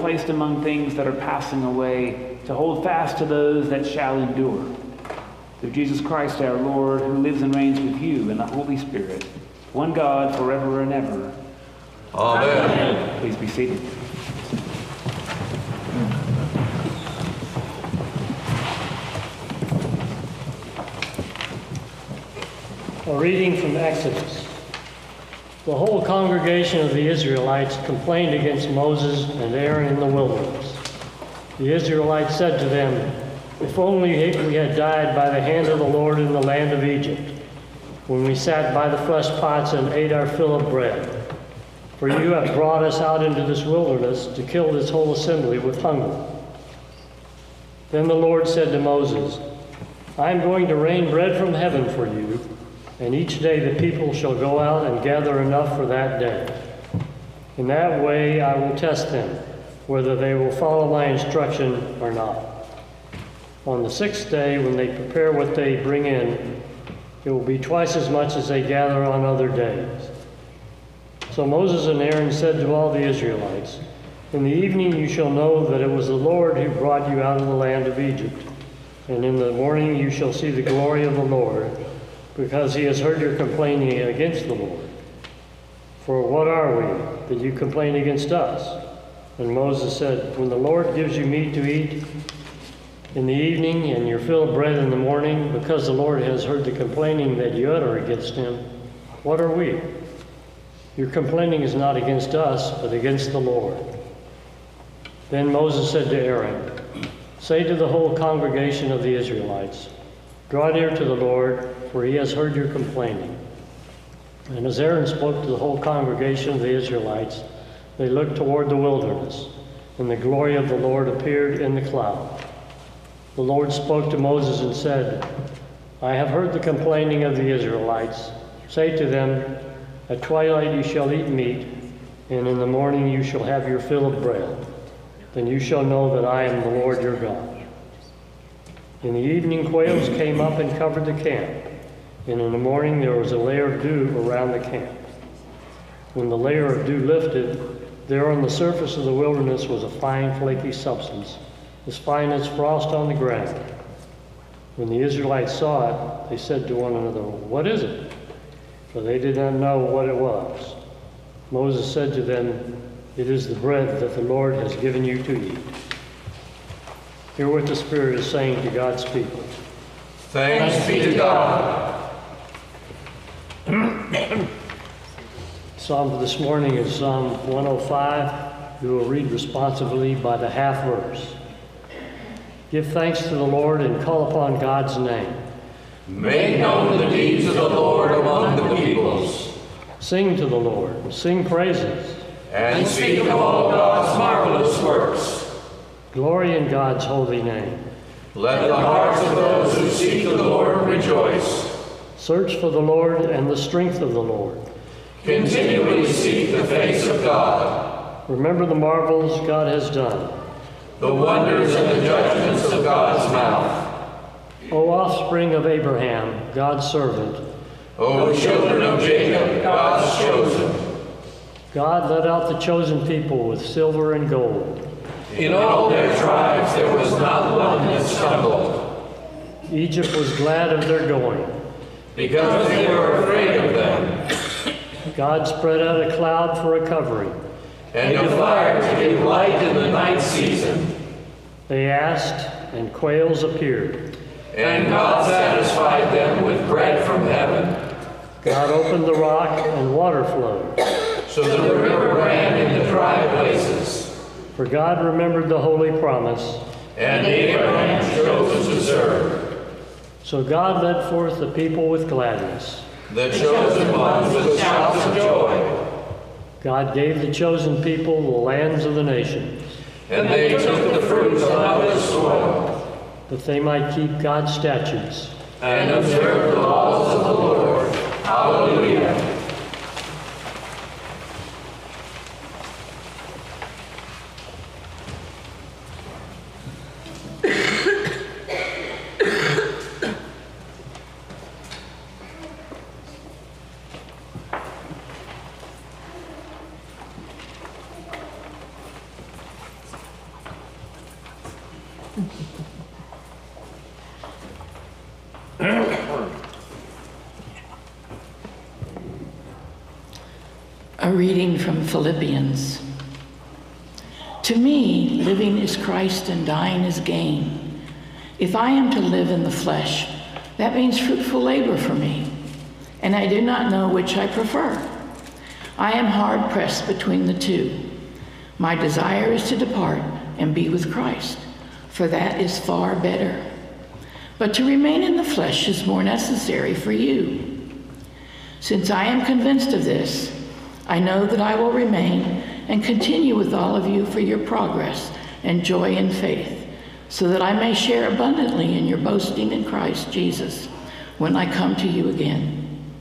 placed among things that are passing away, to hold fast to those that shall endure. Through Jesus Christ our Lord, who lives and reigns with you in the Holy Spirit, one God forever and ever. Amen. Please be seated. A reading from Exodus. The whole congregation of the Israelites complained against Moses and Aaron in the wilderness. The Israelites said to them, If only we had died by the hand of the Lord in the land of Egypt, when we sat by the flesh pots and ate our fill of bread. For you have brought us out into this wilderness to kill this whole assembly with hunger. Then the Lord said to Moses, I am going to rain bread from heaven for you, and each day the people shall go out and gather enough for that day. In that way I will test them, whether they will follow my instruction or not. On the sixth day, when they prepare what they bring in, it will be twice as much as they gather on other days. So Moses and Aaron said to all the Israelites, In the evening you shall know that it was the Lord who brought you out of the land of Egypt. And in the morning you shall see the glory of the Lord, because he has heard your complaining against the Lord. For what are we, that you complain against us? And Moses said, When the Lord gives you meat to eat in the evening, and your fill of bread in the morning, because the Lord has heard the complaining that you utter against him, what are we? Your complaining is not against us, but against the Lord. Then Moses said to Aaron, Say to the whole congregation of the Israelites, Draw near to the Lord, for he has heard your complaining. And as Aaron spoke to the whole congregation of the Israelites, they looked toward the wilderness, and the glory of the Lord appeared in the cloud. The Lord spoke to Moses and said, I have heard the complaining of the Israelites. Say to them, At twilight you shall eat meat, and in the morning you shall have your fill of bread. Then you shall know that I am the Lord your God. In the evening, quails came up and covered the camp, and in the morning there was a layer of dew around the camp. When the layer of dew lifted, there on the surface of the wilderness was a fine, flaky substance, as fine as frost on the ground. When the Israelites saw it, they said to one another, What is it? For they did not know what it was. Moses said to them, It is the bread that the Lord has given you to eat. Hear what the Spirit is saying to God's people. Thanks be to God. Psalm for this morning is Psalm 105. We will read responsively by the half verse. Give thanks to the Lord and call upon God's name. Make known the deeds of the Lord among the peoples, Sing to the Lord, sing praises. and speak of all God's marvelous works. Glory in God's holy name. Let the hearts of those who seek the Lord rejoice. Search for the Lord and the strength of the Lord. Continually seek the face of God, Remember the marvels God has done. the wonders and the judgments of God's mouth. O offspring of Abraham, God's servant, O children of Jacob, God's chosen. God led out the chosen people with silver and gold. In all their tribes there was not one that stumbled, Egypt was glad of their going. because they were afraid of them, God spread out a cloud for a covering. and a fire to give light in the night season. They asked, and quails appeared. And God satisfied them with bread from heaven, God opened the rock, and water flowed. so the river ran in the dry places. For God remembered the holy promise. And Abraham chose to serve, So God led forth the people with gladness. the chosen ones with shouts of joy. God gave the chosen people the lands of the nations, And they took the fruits of the soil, that they might keep God's statutes. and observe the laws of the Lord. Hallelujah. A reading from Philippians. To me, living is Christ and dying is gain. If I am to live in the flesh, that means fruitful labor for me, and I do not know which I prefer. I am hard pressed between the two. My desire is to depart and be with Christ, for that is far better. But to remain in the flesh is more necessary for you. Since I am convinced of this, I know that I will remain and continue with all of you for your progress and joy in faith, so that I may share abundantly in your boasting in Christ Jesus when I come to you again.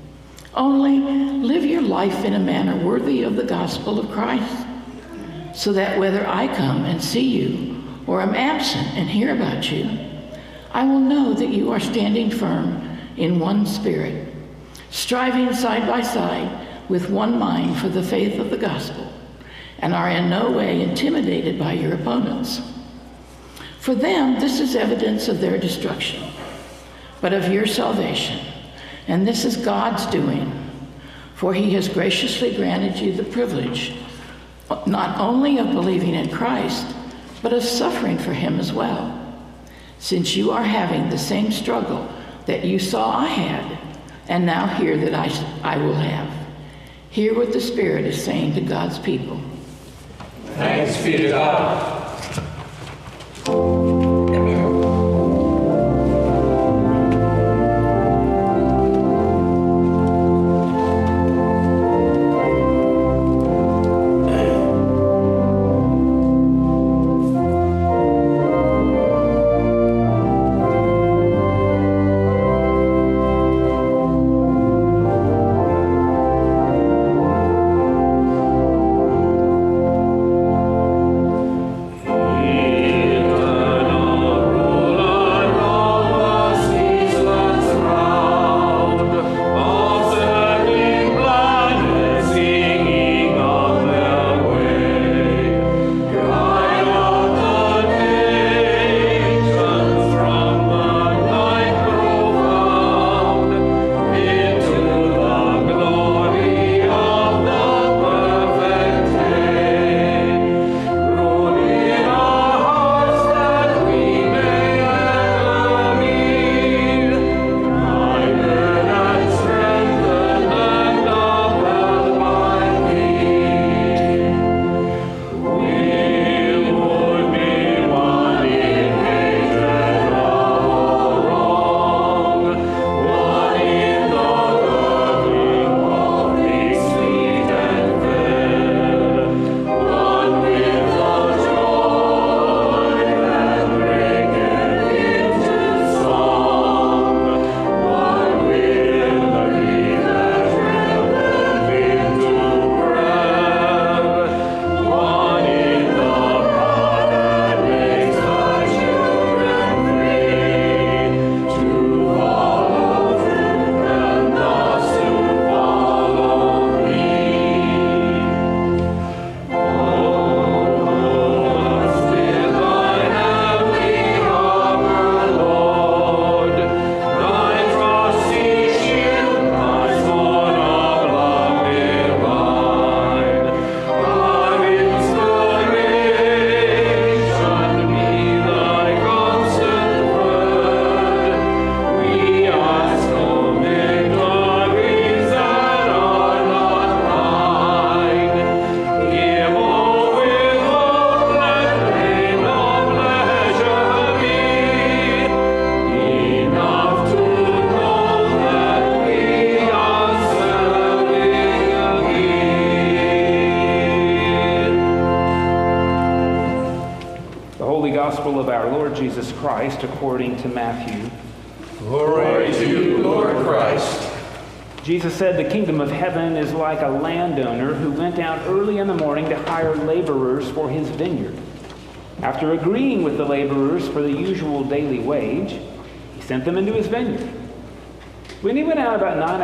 Only live your life in a manner worthy of the gospel of Christ, so that whether I come and see you or am absent and hear about you, I will know that you are standing firm in one spirit, striving side by side with one mind for the faith of the gospel, and are in no way intimidated by your opponents. For them, this is evidence of their destruction, but of your salvation. And this is God's doing, for he has graciously granted you the privilege not only of believing in Christ, but of suffering for him as well, since you are having the same struggle that you saw I had, and now hear that I, I will have. Hear what the Spirit is saying to God's people. Thanks be to God.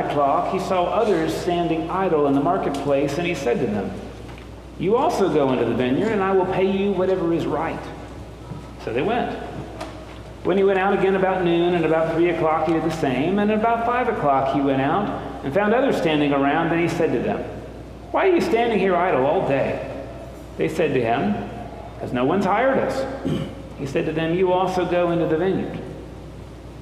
O'clock, he saw others standing idle in the marketplace, and he said to them, You also go into the vineyard, and I will pay you whatever is right. So they went. When he went out again about noon and about three o'clock, he did the same. And at about five o'clock, he went out and found others standing around. And he said to them, Why are you standing here idle all day? They said to him, Because no one's hired us. He said to them, You also go into the vineyard.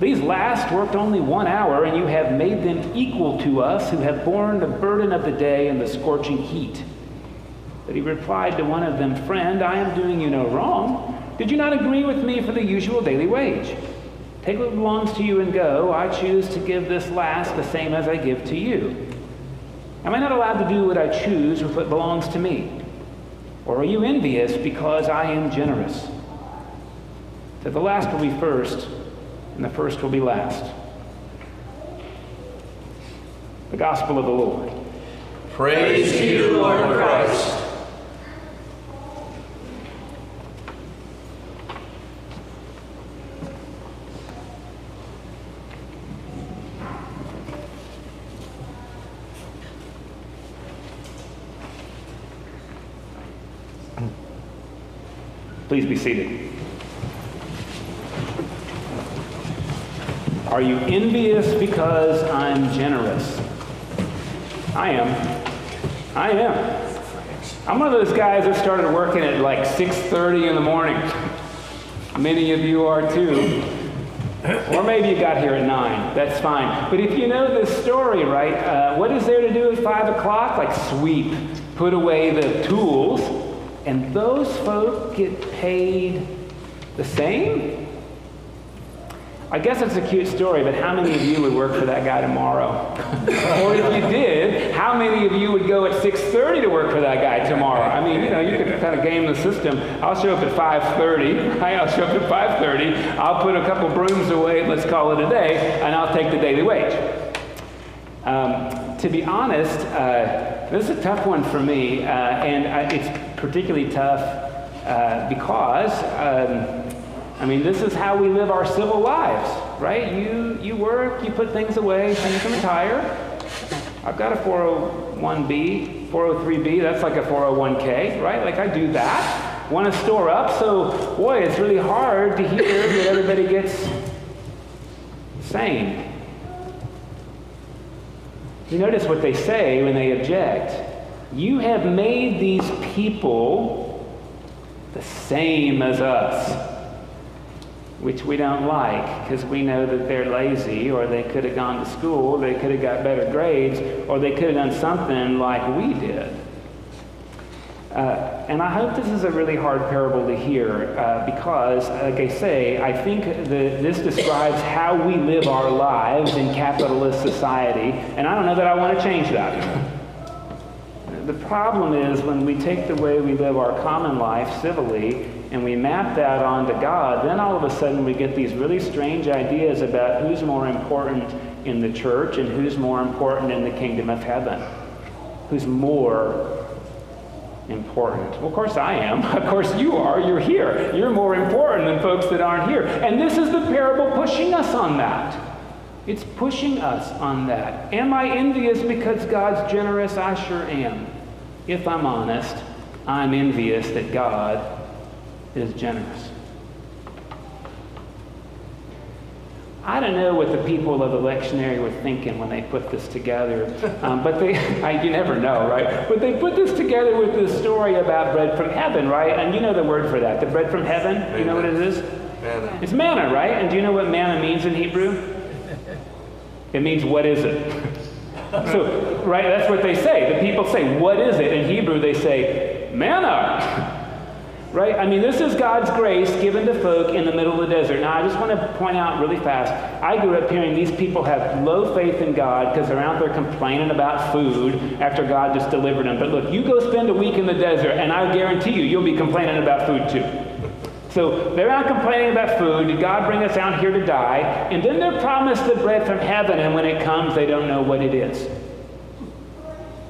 These last worked only one hour, and you have made them equal to us who have borne the burden of the day and the scorching heat. But he replied to one of them, Friend, I am doing you no wrong. Did you not agree with me for the usual daily wage? Take what belongs to you and go. I choose to give this last the same as I give to you. Am I not allowed to do what I choose with what belongs to me? Or are you envious because I am generous? That the last will be first, and the first will be last. The Gospel of the Lord. Praise to you, Lord Christ. Please be seated. Are you envious because I'm generous? I am. I am. I'm one of those guys that started working at like 6:30 in the morning. Many of you are too. Or maybe you got here at 9. That's fine. But if you know this story, right, uh, what is there to do at 5 o'clock? Like sweep, put away the tools, and those folk get paid the same? I guess it's a cute story, but how many of you would work for that guy tomorrow? or if you did, how many of you would go at 6.30 to work for that guy tomorrow? I mean, you know, you could kind of game the system. I'll show up at 5.30, right? I'll show up at 5.30, I'll put a couple brooms away, let's call it a day, and I'll take the daily wage. Um, to be honest, uh, this is a tough one for me, uh, and I, it's particularly tough uh, because, um, I mean, this is how we live our civil lives, right? You, you work, you put things away so you can retire. I've got a 401b, 403b, that's like a 401k, right? Like I do that. Want to store up, so boy, it's really hard to hear that everybody gets same. You notice what they say when they object. You have made these people the same as us, which we don't like because we know that they're lazy or they could have gone to school, they could have got better grades, or they could have done something like we did. Uh, and I hope this is a really hard parable to hear uh, because, like I say, I think that this describes how we live our lives in capitalist society, and I don't know that I want to change that. the problem is when we take the way we live our common life civilly and we map that onto God, then all of a sudden we get these really strange ideas about who's more important in the church and who's more important in the kingdom of heaven. Who's more important. Well, of course I am. Of course you are. You're here. You're more important than folks that aren't here. And this is the parable pushing us on that. It's pushing us on that. Am I envious because God's generous? I sure am. If I'm honest, I'm envious that God is generous. I don't know what the people of the lectionary were thinking when they put this together, um, but they, I, you never know, right? But they put this together with this story about bread from heaven, right? And you know the word for that, the bread from heaven. You know what it is? Manna. It's manna, right? And do you know what manna means in Hebrew? It means, what is it? so, right, that's what they say. The people say, what is it? In Hebrew, they say, manna. Right? I mean, this is God's grace given to folk in the middle of the desert. Now, I just want to point out really fast I grew up hearing these people have low faith in God because they're out there complaining about food after God just delivered them. But look, you go spend a week in the desert, and I guarantee you, you'll be complaining about food too. So they're not complaining about food. Did God bring us out here to die? And then they're promised the bread from heaven, and when it comes, they don't know what it is.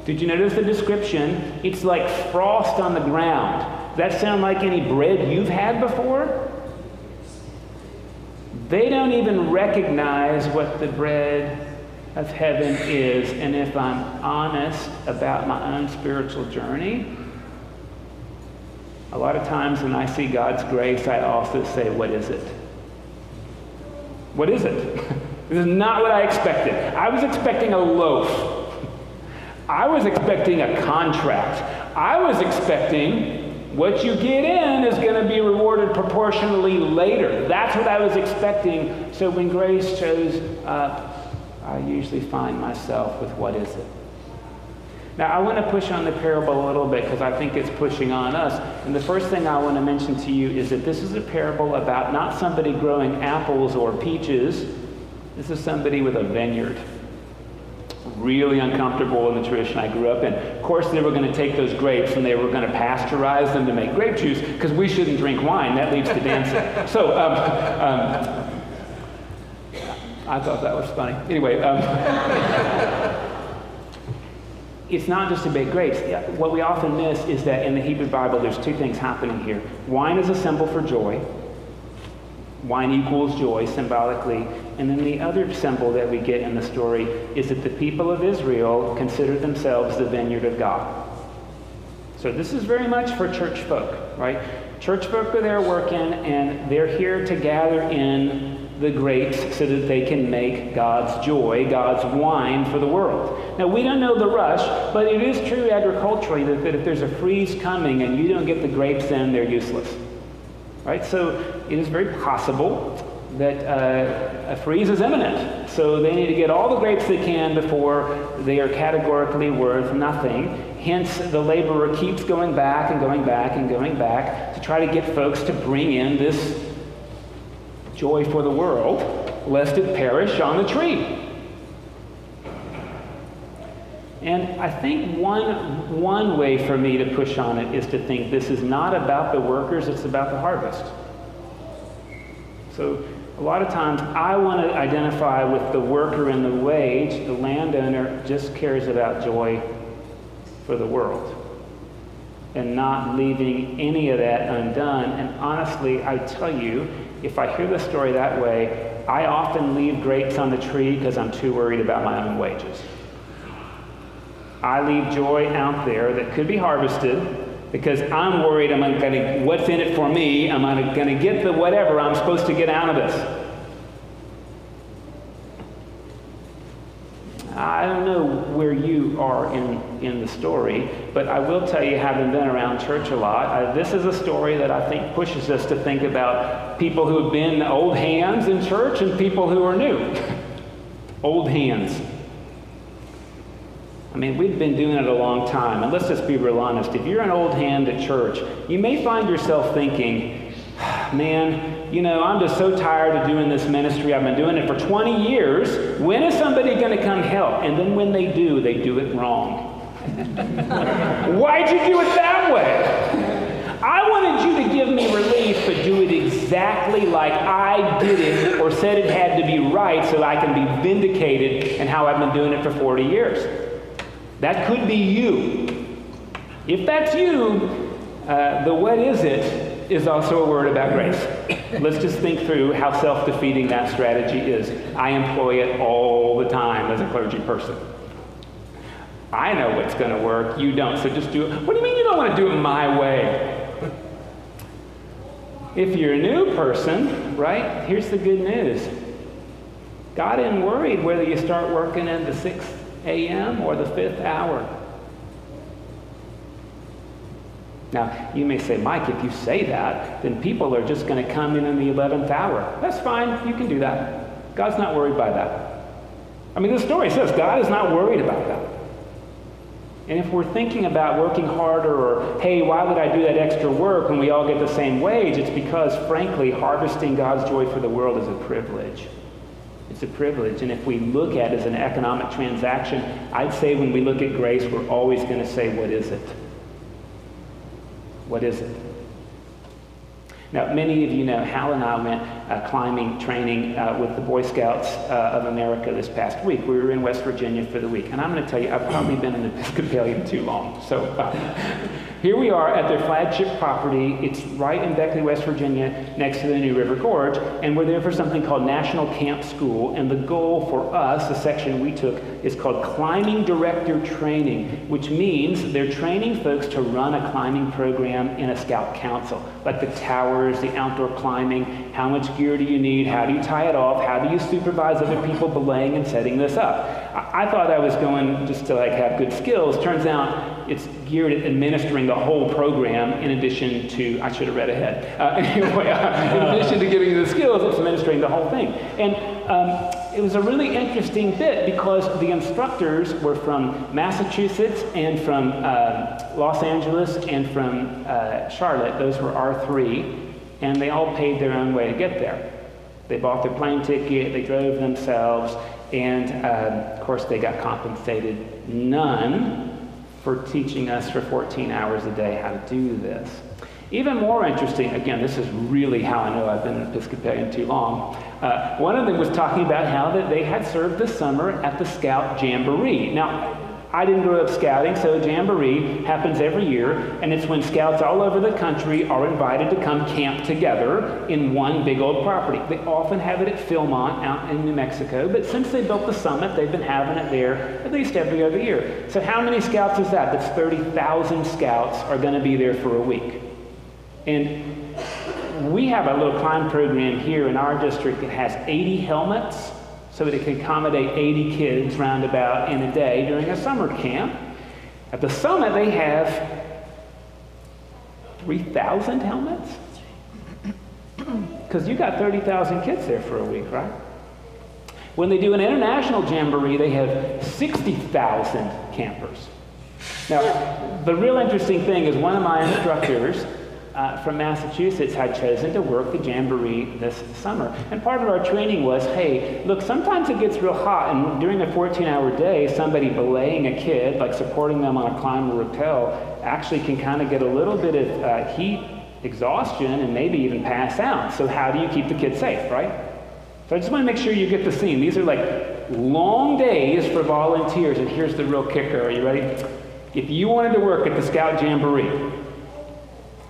Did you notice the description? It's like frost on the ground. That sound like any bread you've had before? They don't even recognize what the bread of heaven is. And if I'm honest about my own spiritual journey, a lot of times when I see God's grace, I also say, What is it? What is it? this is not what I expected. I was expecting a loaf. I was expecting a contract. I was expecting what you get in is going to be rewarded proportionally later. That's what I was expecting. So when grace shows up, I usually find myself with what is it? Now, I want to push on the parable a little bit because I think it's pushing on us. And the first thing I want to mention to you is that this is a parable about not somebody growing apples or peaches. This is somebody with a vineyard really uncomfortable in the tradition I grew up in. Of course, they were going to take those grapes and they were going to pasteurize them to make grape juice because we shouldn't drink wine. That leads to dancing. so, um, um, I thought that was funny. Anyway, um, it's not just to bake grapes. What we often miss is that in the Hebrew Bible, there's two things happening here. Wine is a symbol for joy. Wine equals joy symbolically. And then the other symbol that we get in the story is that the people of Israel consider themselves the vineyard of God. So this is very much for church folk, right? Church folk are there working and they're here to gather in the grapes so that they can make God's joy, God's wine for the world. Now, we don't know the rush, but it is true agriculturally that, that if there's a freeze coming and you don't get the grapes in, they're useless. Right? So it is very possible that uh, a freeze is imminent. So they need to get all the grapes they can before they are categorically worth nothing. Hence, the laborer keeps going back and going back and going back to try to get folks to bring in this joy for the world, lest it perish on the tree. And I think one, one way for me to push on it is to think this is not about the workers, it's about the harvest. So a lot of times I want to identify with the worker and the wage. The landowner just cares about joy for the world and not leaving any of that undone. And honestly, I tell you, if I hear the story that way, I often leave grapes on the tree because I'm too worried about my own wages. I leave joy out there that could be harvested because I'm worried I'm going to, what's in it for me? Am I going to get the whatever I'm supposed to get out of this? I don't know where you are in, in the story, but I will tell you, having been around church a lot, uh, this is a story that I think pushes us to think about people who have been old hands in church and people who are new. old hands. I mean, we've been doing it a long time. And let's just be real honest. If you're an old hand at church, you may find yourself thinking, man, you know, I'm just so tired of doing this ministry. I've been doing it for 20 years. When is somebody going to come help? And then when they do, they do it wrong. Why'd you do it that way? I wanted you to give me relief, but do it exactly like I did it or said it had to be right so I can be vindicated in how I've been doing it for 40 years. That could be you. If that's you, uh, the what is it is also a word about grace. Let's just think through how self defeating that strategy is. I employ it all the time as a clergy person. I know what's going to work, you don't, so just do it. What do you mean you don't want to do it my way? If you're a new person, right, here's the good news God isn't worried whether you start working in the sixth a.m. or the fifth hour. Now, you may say, Mike, if you say that, then people are just going to come in in the 11th hour. That's fine. You can do that. God's not worried by that. I mean, the story says God is not worried about that. And if we're thinking about working harder or, hey, why would I do that extra work when we all get the same wage? It's because, frankly, harvesting God's joy for the world is a privilege. It's a privilege. And if we look at it as an economic transaction, I'd say when we look at grace, we're always going to say, what is it? What is it? Now, many of you know Hal and I went uh, climbing training uh, with the Boy Scouts uh, of America this past week. We were in West Virginia for the week. And I'm going to tell you, I've probably been an Episcopalian too long. So uh, here we are at their flagship property. It's right in Beckley, West Virginia, next to the New River Gorge. And we're there for something called National Camp School. And the goal for us, the section we took, is called Climbing Director Training, which means they're training folks to run a climbing program in a scout council, like the towers, the outdoor climbing, how much gear do you need, how do you tie it off, how do you supervise other people belaying and setting this up. I, I thought I was going just to like have good skills. Turns out it's geared at administering the whole program in addition to, I should have read ahead. Uh, anyway, uh, in addition to giving you the skills, it's administering the whole thing. And um, it was a really interesting bit because the instructors were from Massachusetts and from uh, Los Angeles and from uh, Charlotte. Those were our three. And they all paid their own way to get there. They bought their plane ticket, they drove themselves, and uh, of course they got compensated none for teaching us for 14 hours a day how to do this. Even more interesting, again, this is really how I know I've been an Episcopalian too long. Uh, one of them was talking about how that they had served the summer at the Scout Jamboree. Now, I didn't grow up scouting, so Jamboree happens every year, and it's when scouts all over the country are invited to come camp together in one big old property. They often have it at Philmont out in New Mexico, but since they built the summit, they've been having it there at least every other year. So how many scouts is that? That's 30,000 scouts are going to be there for a week. And we have a little climb program here in our district that has 80 helmets so that it can accommodate 80 kids roundabout in a day during a summer camp. At the summit, they have 3,000 helmets. Because you got 30,000 kids there for a week, right? When they do an international jamboree, they have 60,000 campers. Now, the real interesting thing is one of my instructors uh, from Massachusetts had chosen to work the Jamboree this summer. And part of our training was hey, look, sometimes it gets real hot, and during a 14 hour day, somebody belaying a kid, like supporting them on a climb or rappel, actually can kind of get a little bit of uh, heat exhaustion and maybe even pass out. So, how do you keep the kid safe, right? So, I just want to make sure you get the scene. These are like long days for volunteers, and here's the real kicker. Are you ready? If you wanted to work at the Scout Jamboree,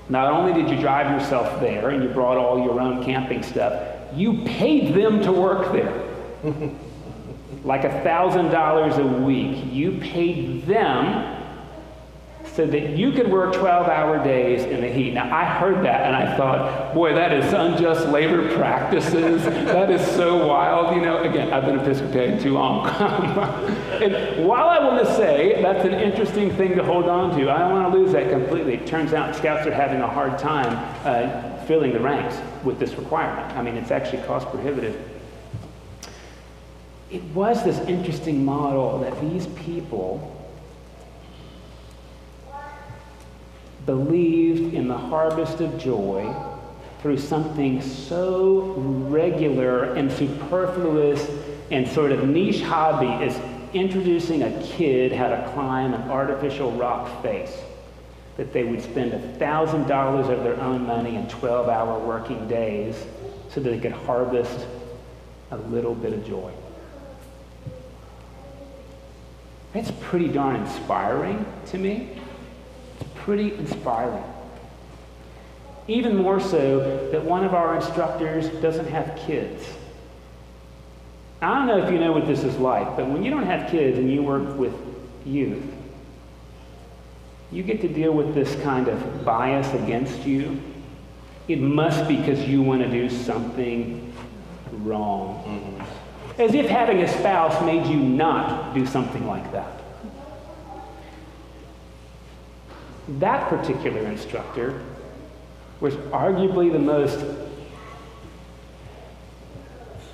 not only did you drive yourself there and you brought all your own camping stuff, you paid them to work there. like a thousand dollars a week. You paid them so that you could work 12 hour days in the heat. Now, I heard that and I thought, boy, that is unjust labor practices. that is so wild. You know, again, I've been Episcopalian too long. and while I want to say that's an interesting thing to hold on to, I don't want to lose that completely. It turns out scouts are having a hard time uh, filling the ranks with this requirement. I mean, it's actually cost prohibitive. It was this interesting model that these people believed in the harvest of joy through something so regular and superfluous and sort of niche hobby as introducing a kid how to climb an artificial rock face that they would spend $1,000 of their own money in 12 hour working days so that they could harvest a little bit of joy. It's pretty darn inspiring to me pretty inspiring. Even more so that one of our instructors doesn't have kids. I don't know if you know what this is like, but when you don't have kids and you work with youth, you get to deal with this kind of bias against you. It must be because you want to do something wrong. Mm-hmm. As if having a spouse made you not do something like that. That particular instructor was arguably the most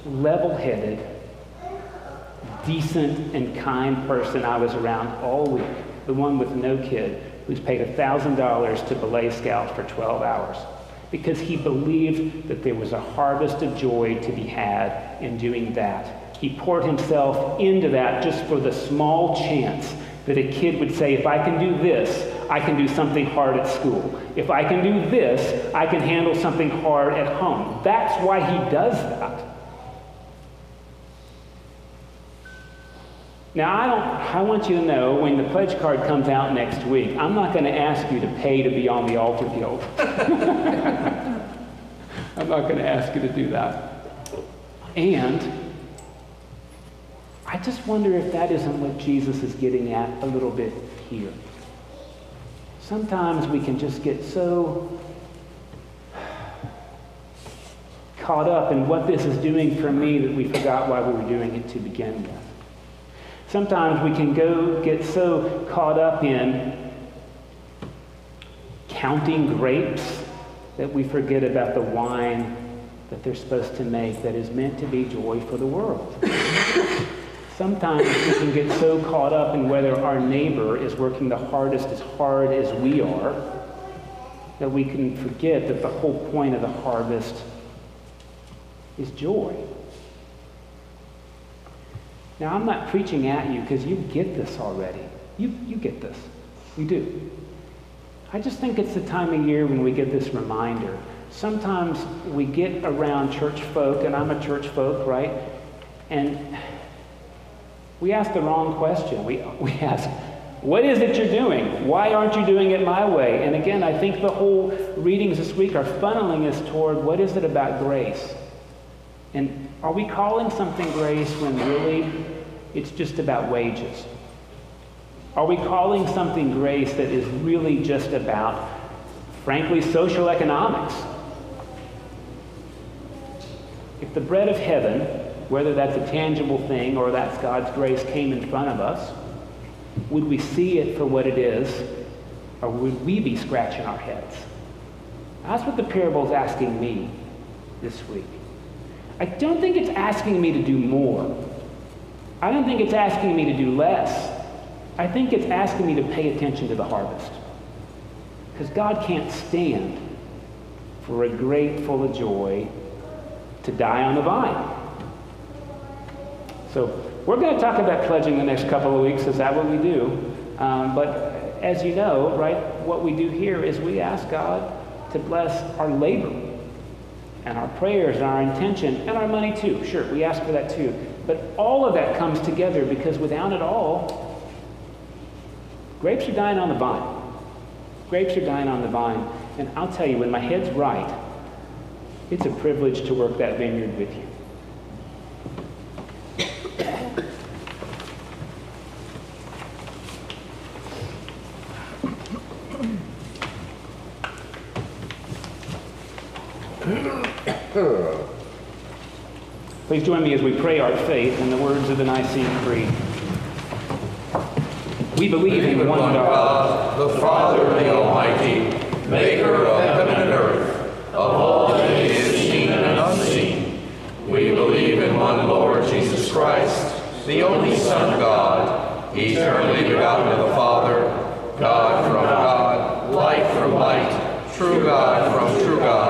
level headed, decent and kind person I was around all week, the one with no kid, who's paid $1,000 to belay scout for 12 hours because he believed that there was a harvest of joy to be had in doing that. He poured himself into that just for the small chance that a kid would say, if I can do this, I can do something hard at school. If I can do this, I can handle something hard at home. That's why he does that. Now, I, don't, I want you to know when the pledge card comes out next week, I'm not going to ask you to pay to be on the altar guild. I'm not going to ask you to do that. And I just wonder if that isn't what Jesus is getting at a little bit here. Sometimes we can just get so caught up in what this is doing for me that we forgot why we were doing it to begin with. Sometimes we can go get so caught up in counting grapes that we forget about the wine that they're supposed to make that is meant to be joy for the world. Sometimes we can get so caught up in whether our neighbor is working the hardest as hard as we are that we can forget that the whole point of the harvest is joy. Now, I'm not preaching at you because you get this already. You, you get this. You do. I just think it's the time of year when we get this reminder. Sometimes we get around church folk, and I'm a church folk, right? And we ask the wrong question. We, we ask, what is it you're doing? Why aren't you doing it my way? And again, I think the whole readings this week are funneling us toward what is it about grace? And are we calling something grace when really it's just about wages? Are we calling something grace that is really just about, frankly, social economics? If the bread of heaven, whether that's a tangible thing or that's God's grace, came in front of us, would we see it for what it is, or would we be scratching our heads? That's what the parable is asking me this week. I don't think it's asking me to do more. I don't think it's asking me to do less. I think it's asking me to pay attention to the harvest. Because God can't stand for a grape full of joy to die on the vine. So we're going to talk about pledging the next couple of weeks. Is that what we do? Um, but as you know, right, what we do here is we ask God to bless our labor and our prayers and our intention and our money too. Sure, we ask for that too. But all of that comes together because without it all, grapes are dying on the vine. Grapes are dying on the vine. And I'll tell you, when my head's right, it's a privilege to work that vineyard with you. Please join me as we pray our faith in the words of the Nicene Creed. We believe in one God, the Father, the Almighty, maker of heaven and earth, of all that is seen and unseen. We believe in one Lord Jesus Christ, the only Son of God, eternally begotten of the Father, God from God, light from light, true God from true God,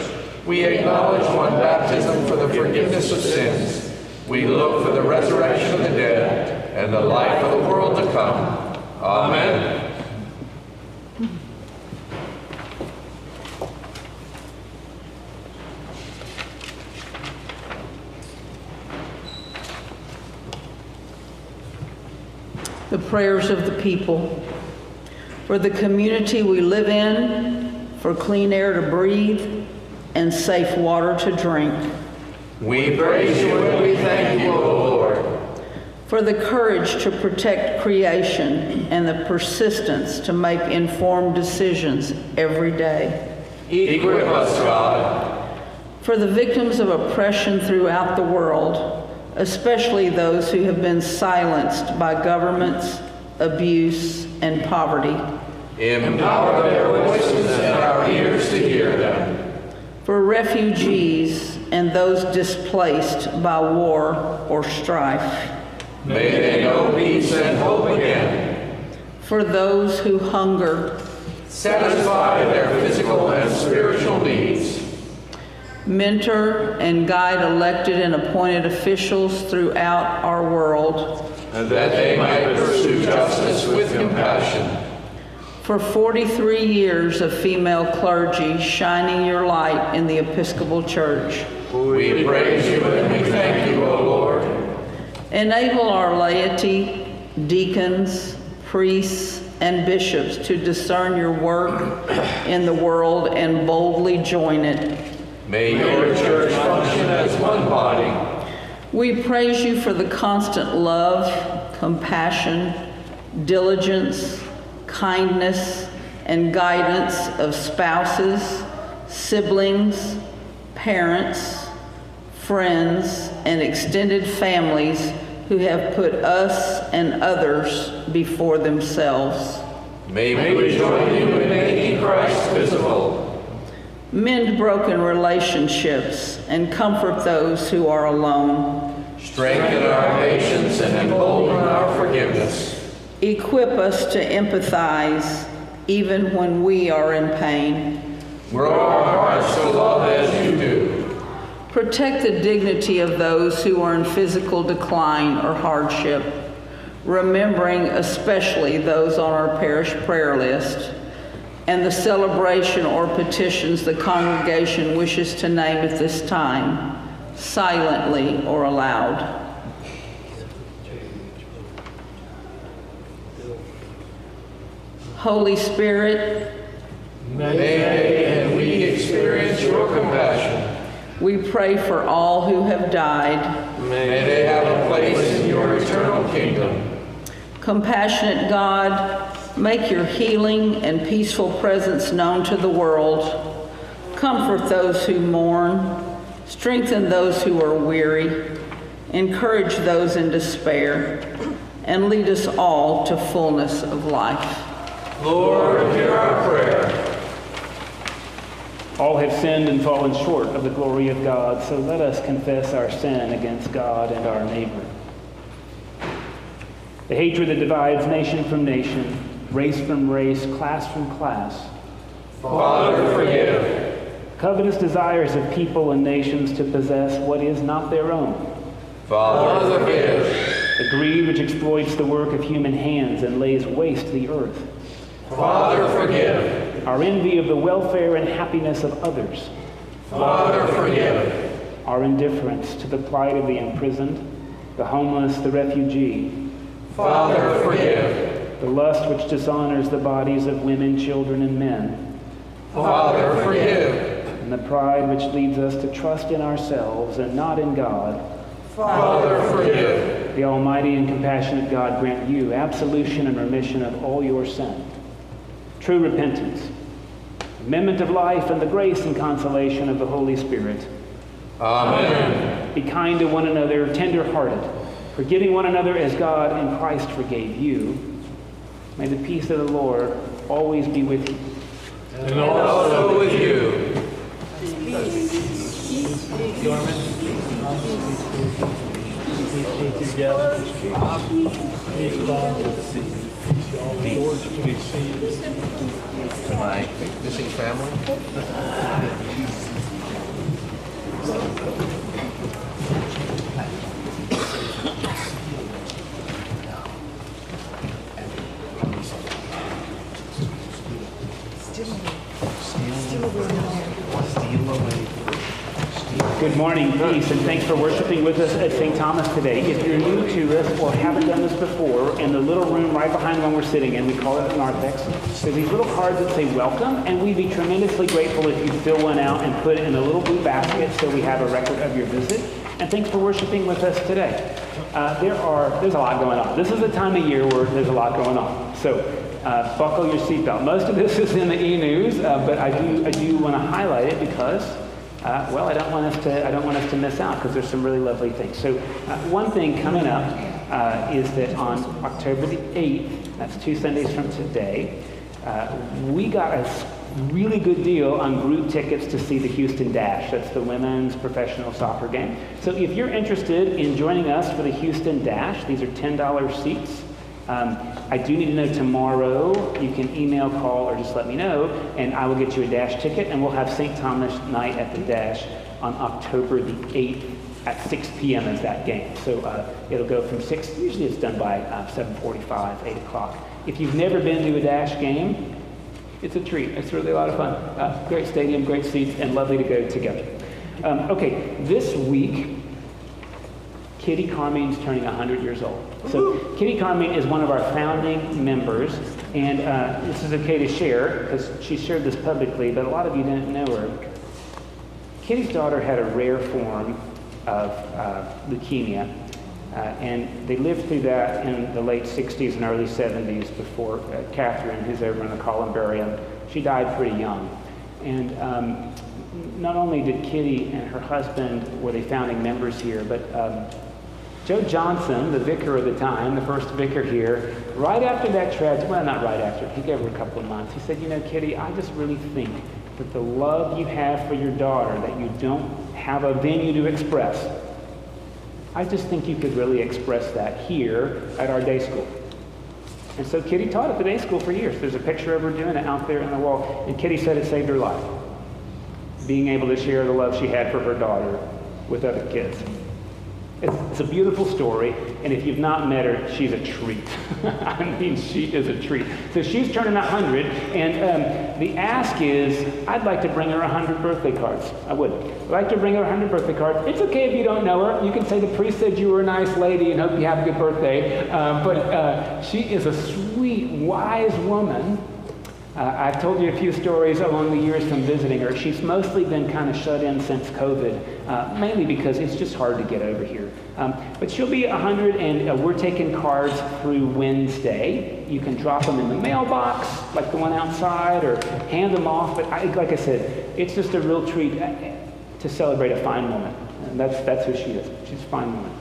We acknowledge one baptism for the forgiveness of sins. We look for the resurrection of the dead and the life of the world to come. Amen. the prayers of the people, for the community we live in, for clean air to breathe, and safe water to drink, We praise you and we thank you, O Lord. for the courage to protect creation and the persistence to make informed decisions every day, Equip us, God. for the victims of oppression throughout the world, especially those who have been silenced by governments, abuse, and poverty. Empower their voices and our ears to hear them. For refugees and those displaced by war or strife, May they know peace and hope again. for those who hunger, Satisfy their physical and spiritual needs. mentor and guide elected and appointed officials throughout our world, and that they might pursue justice with compassion. For 43 years of female clergy shining your light in the Episcopal Church. We praise you and we thank you, O Lord. Enable our laity, deacons, priests, and bishops to discern your work in the world and boldly join it. May your church function as one body. We praise you for the constant love, compassion, diligence, kindness, and guidance of spouses, siblings, parents, friends, and extended families who have put us and others before themselves. May we join you in making Christ visible. Mend broken relationships and comfort those who are alone. Strengthen our patience and embolden our forgiveness. Equip us to empathize even when we are in pain. Grow our hearts to love as you do. Protect the dignity of those who are in physical decline or hardship, remembering especially those on our parish prayer list and the celebration or petitions the congregation wishes to name at this time, silently or aloud. Holy Spirit, May they and we experience your compassion. we pray for all who have died. May they have a place in your eternal kingdom. Compassionate God, make your healing and peaceful presence known to the world. Comfort those who mourn, strengthen those who are weary, encourage those in despair, and lead us all to fullness of life. Lord, hear our prayer. All have sinned and fallen short of the glory of God, so let us confess our sin against God and our neighbor. The hatred that divides nation from nation, race from race, class from class, Father, forgive. covetous desires of people and nations to possess what is not their own, Father, forgive. the greed which exploits the work of human hands and lays waste the earth, Father, forgive. our envy of the welfare and happiness of others, Father, forgive. our indifference to the plight of the imprisoned, the homeless, the refugee, Father, forgive. the lust which dishonors the bodies of women, children, and men, Father, forgive. and the pride which leads us to trust in ourselves and not in God. Father, forgive. The Almighty and compassionate God grant you absolution and remission of all your sin, true repentance, amendment of life, and the grace and consolation of the Holy Spirit. Amen. Be kind to one another, tender-hearted, forgiving one another as God in Christ forgave you. May the peace of the Lord always be with you. And also with you. My missing family. Good morning, peace, and thanks for worshiping with us at St. Thomas today. If you're new to us or haven't done this before, in the little room right behind the one we're sitting in, we call it a narthex, there's these little cards that say welcome, and we'd be tremendously grateful if you fill one out and put it in a little blue basket so we have a record of your visit. And thanks for worshiping with us today. Uh, there are, there's a lot going on. This is a time of year where there's a lot going on. So uh, buckle your seatbelt. Most of this is in the e-news, uh, but I do, I do want to highlight it because uh, well, I don't want us to, I don't want us to miss out because there's some really lovely things. So uh, one thing coming up uh, is that on October the 8th, that's two Sundays from today, uh, we got a really good deal on group tickets to see the Houston Dash. That's the women's professional soccer game. So if you're interested in joining us for the Houston Dash, these are $10 seats. Um, I do need to know tomorrow. You can email, call, or just let me know, and I will get you a Dash ticket, and we'll have St. Thomas night at the Dash on October the 8th at 6 p.m. is that game. So uh, it'll go from 6, usually it's done by uh, 7.45, 8 o'clock. If you've never been to a Dash game, it's a treat. It's really a lot of fun. Uh, great stadium, great seats, and lovely to go together. Um, okay, this week, Kitty Carmine's turning 100 years old. So Kitty Carmine is one of our founding members, and uh, this is okay to share because she shared this publicly, but a lot of you didn't know her. Kitty's daughter had a rare form of uh, leukemia, uh, and they lived through that in the late 60s and early 70s before uh, Catherine, who's over in the columbarium, she died pretty young. And um, not only did Kitty and her husband, were they founding members here, but um, Joe Johnson, the vicar of the time, the first vicar here, right after that tragedy, well, not right after, he gave her a couple of months, he said, You know, Kitty, I just really think that the love you have for your daughter, that you don't have a venue to express, I just think you could really express that here at our day school. And so Kitty taught at the day school for years. There's a picture of her doing it out there on the wall. And Kitty said it saved her life. Being able to share the love she had for her daughter with other kids. It's, it's, a beautiful story, and if you've not met her, she's a treat. I mean, she is a treat. So she's turning 100, and um, the ask is, I'd like to bring her 100 birthday cards. I would. I'd like to bring her 100 birthday cards. It's okay if you don't know her. You can say the priest said you were a nice lady and hope you have a good birthday. Uh, but uh, she is a sweet, wise woman uh, I've told you a few stories along the years from visiting her. She's mostly been kind of shut in since COVID, uh, mainly because it's just hard to get over here. Um, but she'll be 100, and uh, we're taking cards through Wednesday. You can drop them in the mailbox, like the one outside, or hand them off. But I, like I said, it's just a real treat uh, to celebrate a fine woman. And that's, that's who she is. She's a fine woman.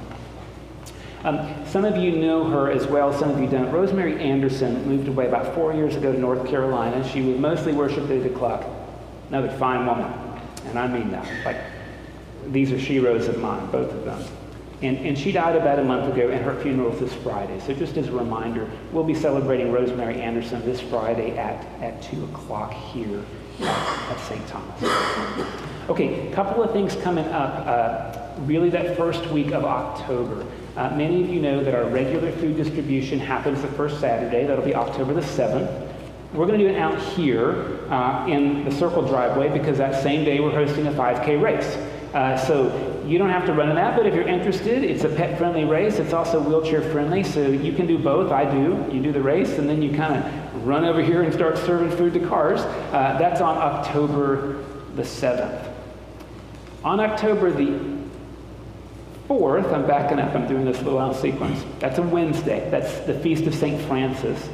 Um, some of you know her as well, some of you don't. Rosemary Anderson moved away about four years ago to North Carolina. She was mostly worshipped at the club. Another fine woman, and I mean that. Like, these are sheroes of mine, both of them. And, and she died about a month ago, and her funeral is this Friday. So just as a reminder, we'll be celebrating Rosemary Anderson this Friday at, at 2 o'clock here at, at St. Thomas. Okay, a couple of things coming up. Uh, really that first week of October. Uh, many of you know that our regular food distribution happens the first Saturday. That'll be October the 7th. We're going to do it out here uh, in the circle driveway because that same day we're hosting a 5K race. Uh, so you don't have to run in that, but if you're interested, it's a pet-friendly race. It's also wheelchair-friendly, so you can do both. I do. You do the race, and then you kind of run over here and start serving food to cars. Uh, that's on October the 7th. On October the 4th, I'm backing up, I'm doing this little out sequence. That's a Wednesday. That's the Feast of St. Francis.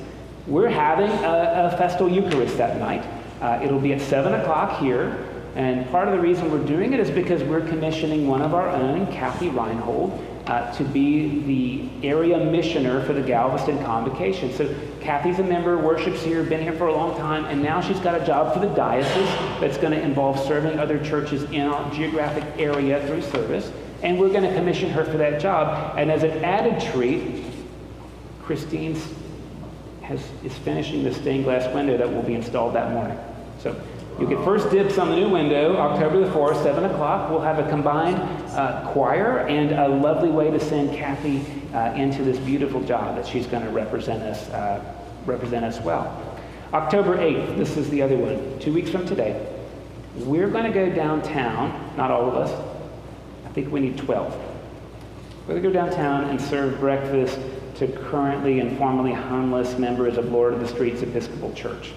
We're having a, a festal Eucharist that night. Uh, it'll be at 7 o'clock here. And part of the reason we're doing it is because we're commissioning one of our own, Kathy Reinhold, uh, to be the area missioner for the Galveston Convocation. So Kathy's a member, worships here, been here for a long time, and now she's got a job for the diocese that's going to involve serving other churches in our geographic area through service. And we're going to commission her for that job. And as an added treat, Christine has, is finishing the stained glass window that will be installed that morning. So you get first dibs on the new window, October the 4th, 7 o'clock. We'll have a combined uh, choir and a lovely way to send Kathy uh, into this beautiful job that she's going to represent us, uh, represent us well. October 8th, this is the other one, two weeks from today. We're going to go downtown, not all of us, I think we need 12. We're going to go downtown and serve breakfast to currently and formerly homeless members of Lord of the Streets Episcopal Church.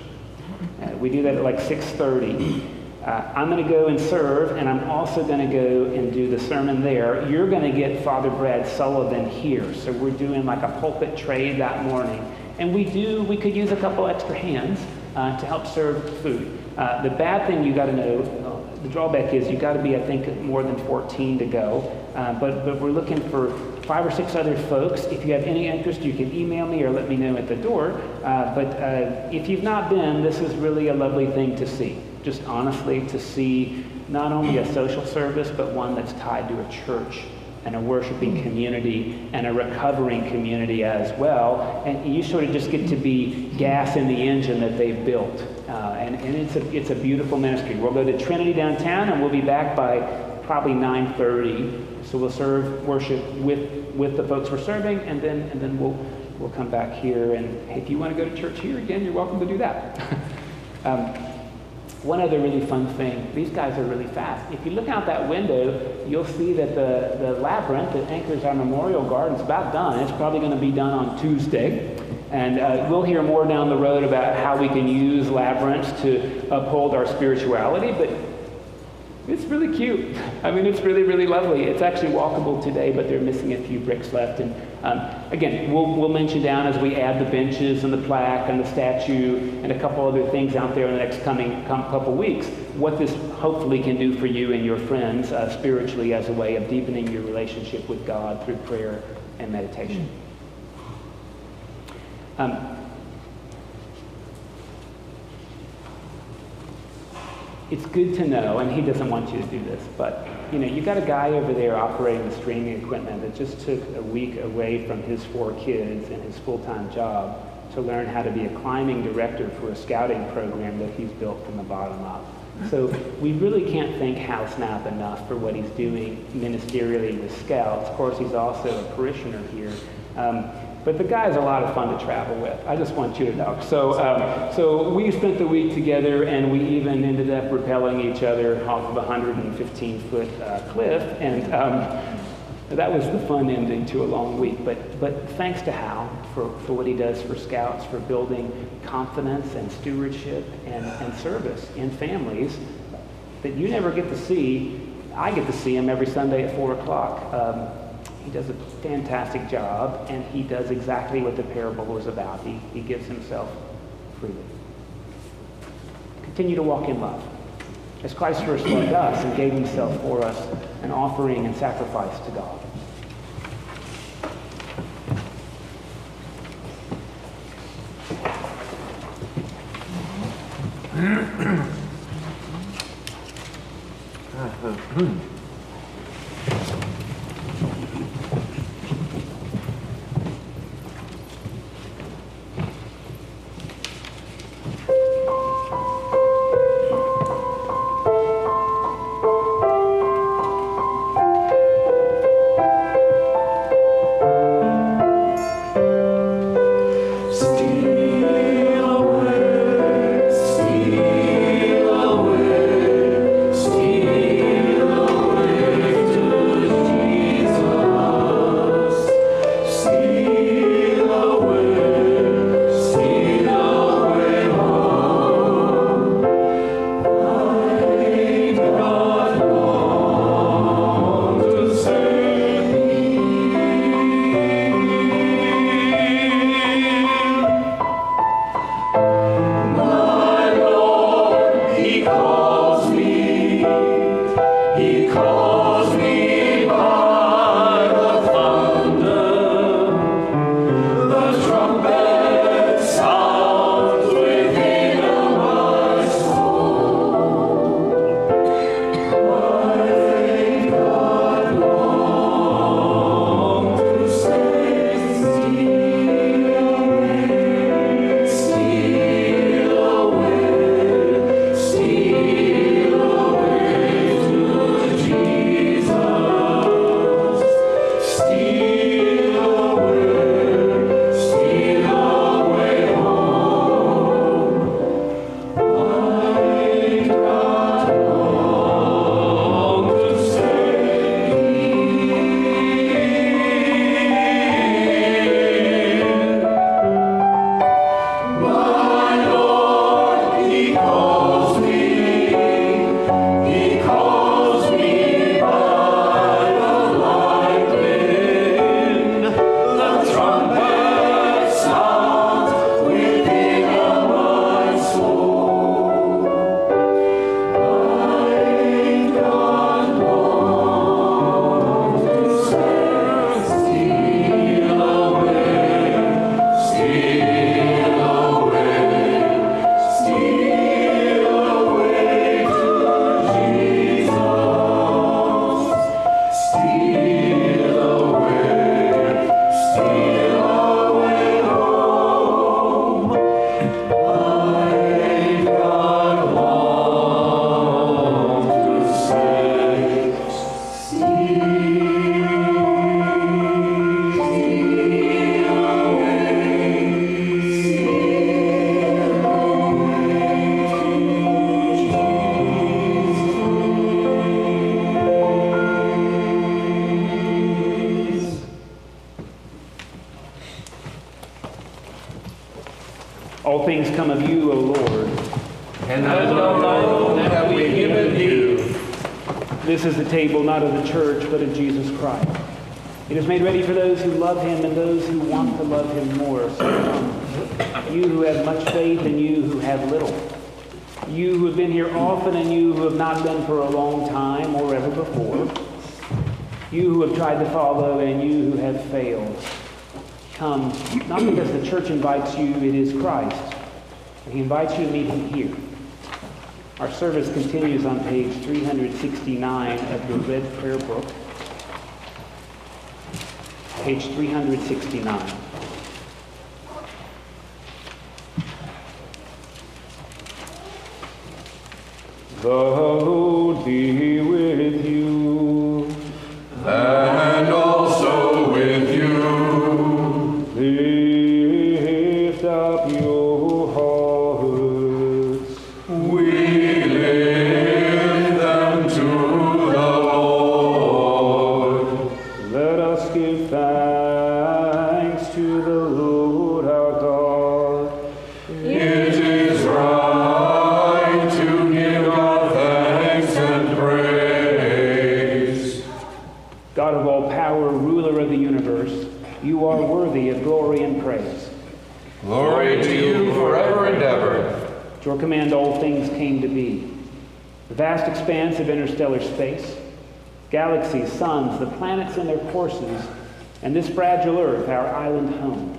Uh, we do that at like 6.30. Uh, I'm going to go and serve, and I'm also going to go and do the sermon there. You're going to get Father Brad Sullivan here. So we're doing like a pulpit trade that morning. And we do, we could use a couple extra hands uh, to help serve food. Uh, the bad thing you got to know, the drawback is you got to be, I think, more than 14 to go. Uh, but, but we're looking for five or six other folks. If you have any interest, you can email me or let me know at the door. Uh, but uh, if you've not been, this is really a lovely thing to see. Just honestly, to see not only a social service, but one that's tied to a church and a worshiping community and a recovering community as well. And you sort of just get to be gas in the engine that they've built. Uh, and and it's, a, it's a beautiful ministry. We'll go to Trinity downtown and we'll be back by probably 9.30. So we'll serve worship with, with the folks we're serving and then, and then we'll, we'll come back here. And if you want to go to church here again, you're welcome to do that. um, one other really fun thing, these guys are really fast. If you look out that window, you'll see that the, the labyrinth that anchors our memorial garden is about done. It's probably going to be done on Tuesday. And uh, we'll hear more down the road about how we can use labyrinths to uphold our spirituality, but it's really cute. I mean, it's really, really lovely. It's actually walkable today, but they're missing a few bricks left. And um, again, we'll, we'll mention down as we add the benches and the plaque and the statue and a couple other things out there in the next coming couple weeks, what this hopefully can do for you and your friends uh, spiritually as a way of deepening your relationship with God through prayer and meditation. Um, it's good to know, and he doesn't want you to do this, but you know, you got a guy over there operating the streaming equipment that just took a week away from his four kids and his full-time job to learn how to be a climbing director for a scouting program that he's built from the bottom up. So we really can't thank Hal Snap enough for what he's doing ministerially with Scouts. Of course, he's also a parishioner here. Um, but the guy's a lot of fun to travel with. I just want you to know. So, um, so we spent the week together, and we even ended up rappelling each other off of a 115 foot uh, cliff, and um, that was the fun ending to a long week. But, but thanks to Hal for, for what he does for Scouts, for building confidence and stewardship and, and service in families that you never get to see. I get to see him every Sunday at 4 o'clock. Um, he does a fantastic job, and he does exactly what the parable was about. He, he gives himself freely. Continue to walk in love. As Christ first loved us and gave himself for us, an offering and sacrifice to God. Steal table not of the church, but of Jesus Christ. It is made ready for those who love him and those who want to love him more. So come, you who have much faith and you who have little. You who have been here often and you who have not been for a long time or ever before. You who have tried to follow and you who have failed. Come, not because the church invites you, it is Christ. He invites you to meet him here. Our service continues on page 369 of the Red Prayer Book. Page 369. The Lord be and and this fragile earth, our island home.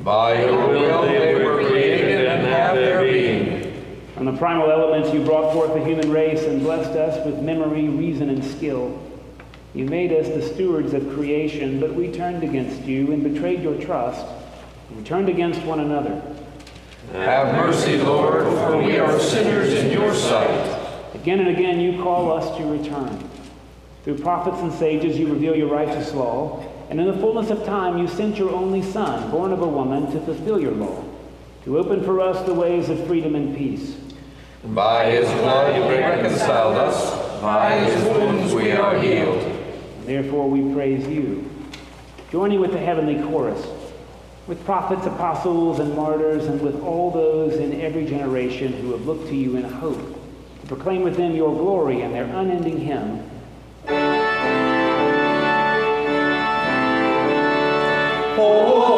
By your will they were created and have their being. From the primal elements, you brought forth the human race and blessed us with memory, reason, and skill. You made us the stewards of creation, but we turned against you and betrayed your trust. We turned against one another. Have mercy, Lord, for we are sinners in your sight. Again and again, you call us to return. Through prophets and sages, you reveal your righteous law, and in the fullness of time, you sent your only Son, born of a woman, to fulfill your law, to open for us the ways of freedom and peace. By his blood he reconciled us. By his wounds we are healed. And therefore, we praise you. Joining with the heavenly chorus, with prophets, apostles, and martyrs, and with all those in every generation who have looked to you in hope, to proclaim with them your glory and their unending hymn. Holy,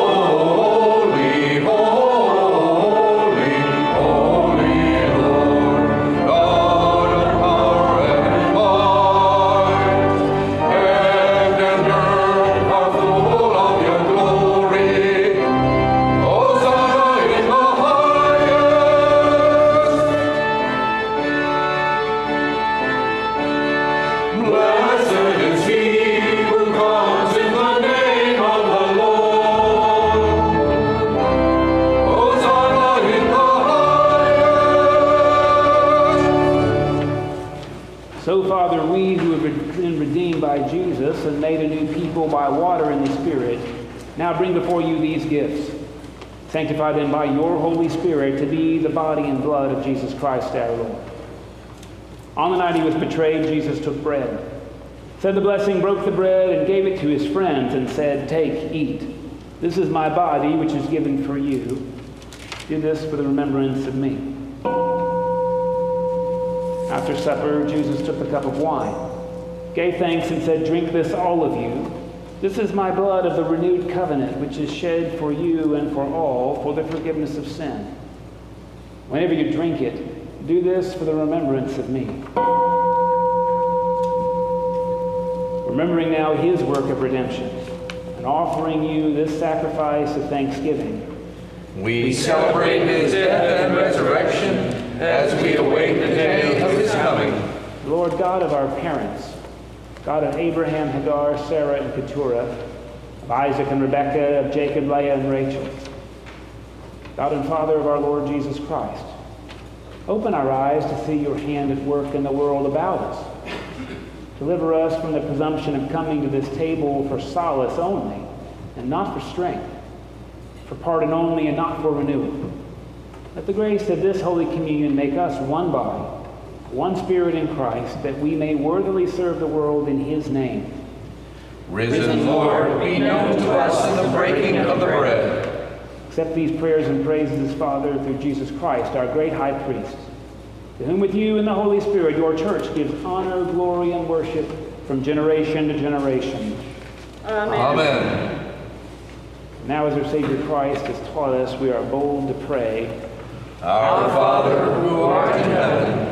Sanctify them by your Holy Spirit to be the body and blood of Jesus Christ our Lord. On the night he was betrayed, Jesus took bread, said the blessing, broke the bread, and gave it to his friends, and said, Take, eat. This is my body, which is given for you. Do this for the remembrance of me. After supper, Jesus took the cup of wine, gave thanks, and said, Drink this, all of you. This is my blood of the renewed covenant, which is shed for you and for all for the forgiveness of sin. Whenever you drink it, do this for the remembrance of me. Remembering now his work of redemption, and offering you this sacrifice of thanksgiving, We celebrate his death and resurrection as we await the day of his coming. Lord God of our parents, God of Abraham, Hagar, Sarah, and Keturah, of Isaac and Rebekah, of Jacob, Leah, and Rachel, God and Father of our Lord Jesus Christ, open our eyes to see your hand at work in the world about us. Deliver us from the presumption of coming to this table for solace only, and not for strength, for pardon only, and not for renewal. Let the grace of this Holy Communion make us one body, one spirit in Christ, that we may worthily serve the world in his name. Risen Lord, be known to us in the breaking of the bread. Accept these prayers and praises, Father, through Jesus Christ, our great high priest, to whom with you and the Holy Spirit your church gives honor, glory, and worship from generation to generation. Amen. Now, as our Savior Christ has taught us, we are bold to pray. Our Father, who art in heaven,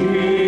These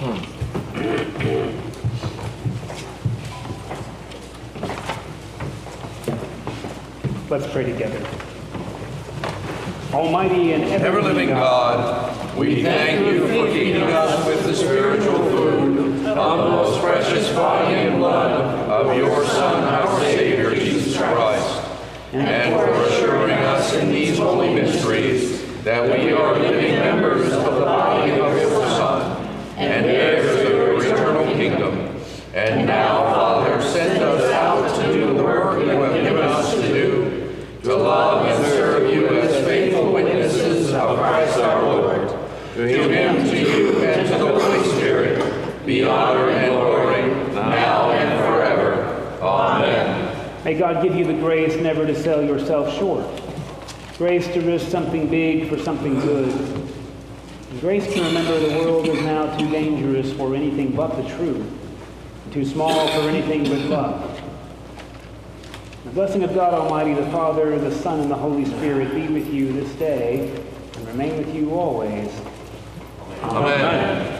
Hmm. Let's pray together. Almighty and ever-living God, we thank you for feeding us with the spiritual food of the most precious body and blood of your Son, our Savior, Jesus Christ, and for assuring us in these holy mysteries that we are living members and heirs of your eternal kingdom. And now, Father, send us out to do the work you have given us to do, to love and serve you as faithful witnesses of Christ our Lord. To him, to you, and to the Holy Spirit, be honor and glory, now and forever. Amen. May God give you the grace never to sell yourself short. Grace to risk something big for something good. Grace to remember the world is now too dangerous for anything but the truth, too small for anything but love. The blessing of God Almighty, the Father, the Son, and the Holy Spirit be with you this day and remain with you always. Amen. Alleluia,